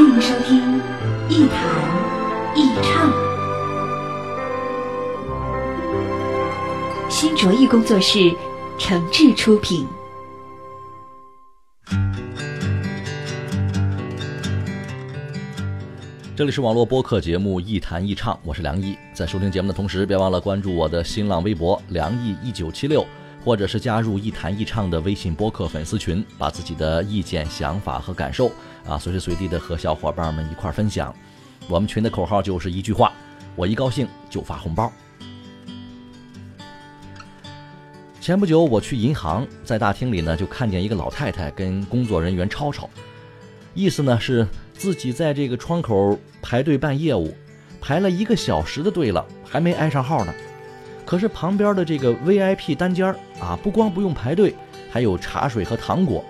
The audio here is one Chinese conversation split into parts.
欢迎收听一谈一唱，新卓艺工作室诚挚出品。这里是网络播客节目《一谈一唱》，我是梁毅。在收听节目的同时，别忘了关注我的新浪微博“梁毅一九七六”，或者是加入“一谈一唱”的微信播客粉丝群，把自己的意见、想法和感受啊，随时随地的和小伙伴们一块分享。我们群的口号就是一句话：我一高兴就发红包。前不久我去银行，在大厅里呢，就看见一个老太太跟工作人员吵吵，意思呢是。自己在这个窗口排队办业务，排了一个小时的队了，还没挨上号呢。可是旁边的这个 VIP 单间啊，不光不用排队，还有茶水和糖果。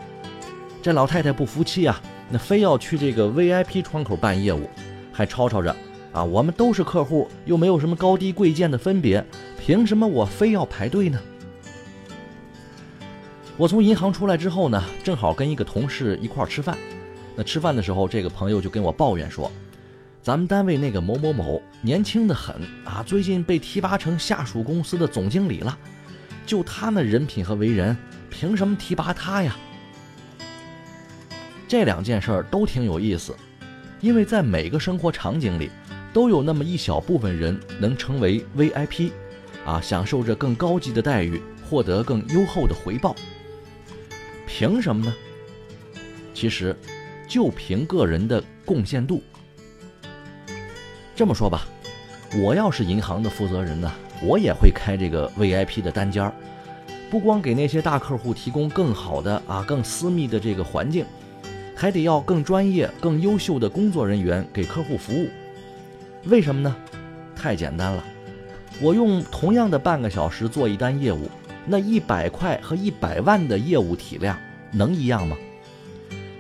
这老太太不服气啊，那非要去这个 VIP 窗口办业务，还吵吵着啊，我们都是客户，又没有什么高低贵贱的分别，凭什么我非要排队呢？我从银行出来之后呢，正好跟一个同事一块儿吃饭。那吃饭的时候，这个朋友就跟我抱怨说：“咱们单位那个某某某年轻的很啊，最近被提拔成下属公司的总经理了。就他那人品和为人，凭什么提拔他呀？”这两件事儿都挺有意思，因为在每个生活场景里，都有那么一小部分人能成为 VIP，啊，享受着更高级的待遇，获得更优厚的回报。凭什么呢？其实。就凭个人的贡献度。这么说吧，我要是银行的负责人呢，我也会开这个 VIP 的单间儿，不光给那些大客户提供更好的啊、更私密的这个环境，还得要更专业、更优秀的工作人员给客户服务。为什么呢？太简单了，我用同样的半个小时做一单业务，那一百块和一百万的业务体量能一样吗？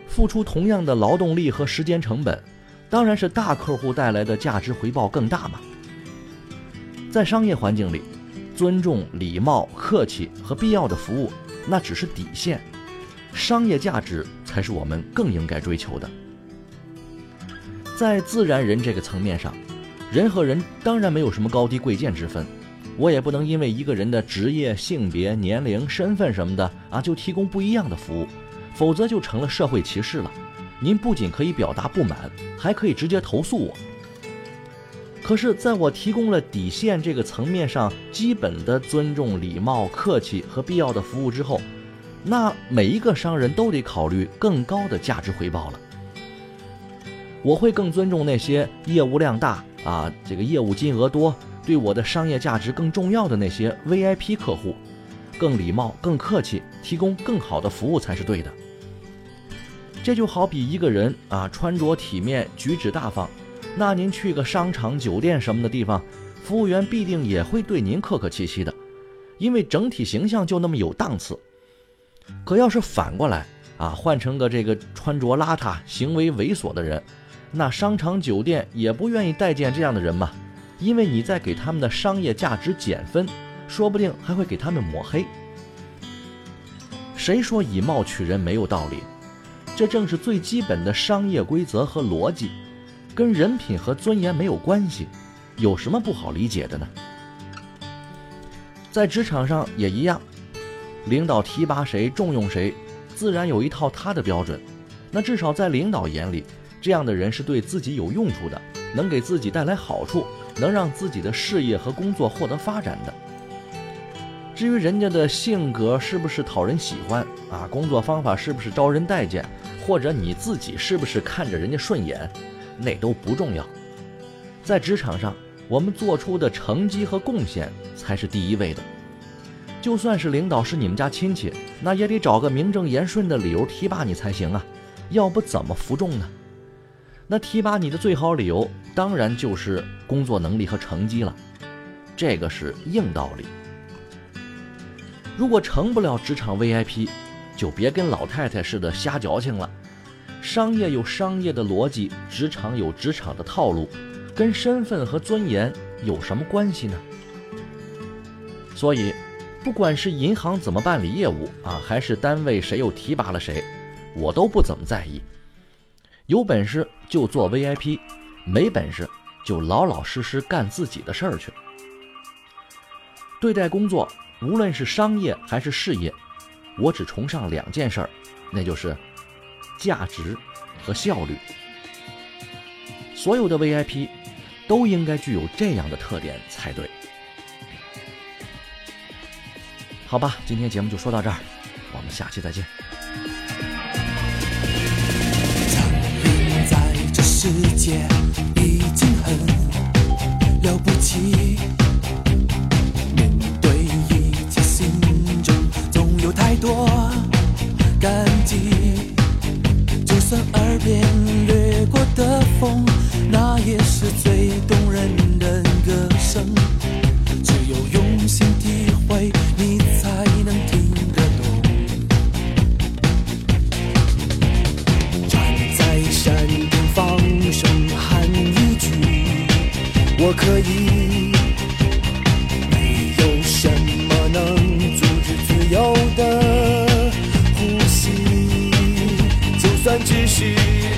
付出同样的劳动力和时间成本，当然是大客户带来的价值回报更大嘛。在商业环境里，尊重、礼貌、客气和必要的服务，那只是底线，商业价值才是我们更应该追求的。在自然人这个层面上，人和人当然没有什么高低贵贱之分，我也不能因为一个人的职业、性别、年龄、身份什么的啊，就提供不一样的服务。否则就成了社会歧视了。您不仅可以表达不满，还可以直接投诉我。可是，在我提供了底线这个层面上基本的尊重、礼貌、客气和必要的服务之后，那每一个商人都得考虑更高的价值回报了。我会更尊重那些业务量大啊，这个业务金额多，对我的商业价值更重要的那些 VIP 客户，更礼貌、更客气，提供更好的服务才是对的。这就好比一个人啊，穿着体面，举止大方，那您去个商场、酒店什么的地方，服务员必定也会对您客客气气的，因为整体形象就那么有档次。可要是反过来啊，换成个这个穿着邋遢、行为猥琐的人，那商场、酒店也不愿意待见这样的人嘛，因为你在给他们的商业价值减分，说不定还会给他们抹黑。谁说以貌取人没有道理？这正是最基本的商业规则和逻辑，跟人品和尊严没有关系，有什么不好理解的呢？在职场上也一样，领导提拔谁、重用谁，自然有一套他的标准。那至少在领导眼里，这样的人是对自己有用处的，能给自己带来好处，能让自己的事业和工作获得发展的。至于人家的性格是不是讨人喜欢啊，工作方法是不是招人待见？或者你自己是不是看着人家顺眼，那都不重要。在职场上，我们做出的成绩和贡献才是第一位的。就算是领导是你们家亲戚，那也得找个名正言顺的理由提拔你才行啊，要不怎么服众呢？那提拔你的最好理由，当然就是工作能力和成绩了，这个是硬道理。如果成不了职场 VIP，就别跟老太太似的瞎矫情了。商业有商业的逻辑，职场有职场的套路，跟身份和尊严有什么关系呢？所以，不管是银行怎么办理业务啊，还是单位谁又提拔了谁，我都不怎么在意。有本事就做 VIP，没本事就老老实实干自己的事儿去。对待工作，无论是商业还是事业，我只崇尚两件事儿，那就是价值和效率。所有的 VIP 都应该具有这样的特点才对。好吧，今天节目就说到这儿，我们下期再见。世界已经很了不起，多感激。就算耳边掠过的风，那也是最动人的歌声。只有用心体会，你才能听得懂。站在山顶。放声喊一句，我可以。是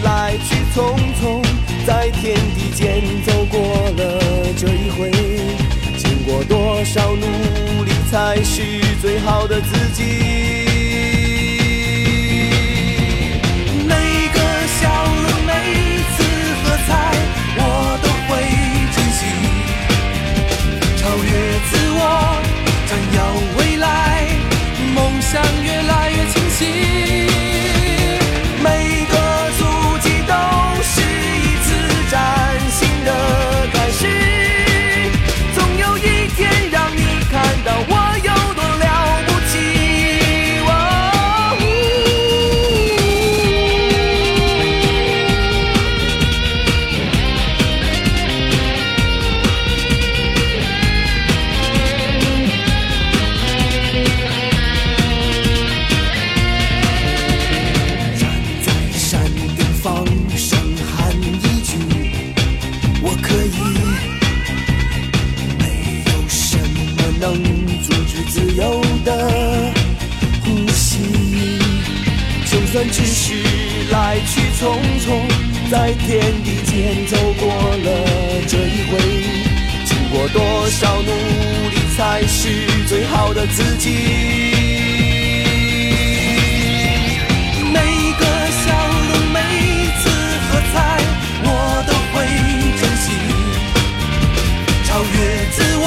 来去匆匆，在天地间走过了这一回，经过多少努力，才是最好的自己。只是来去匆匆在天地间走过了这一回经过多少努力才是最好的自己每个笑容每次喝彩我都会珍惜。超越自我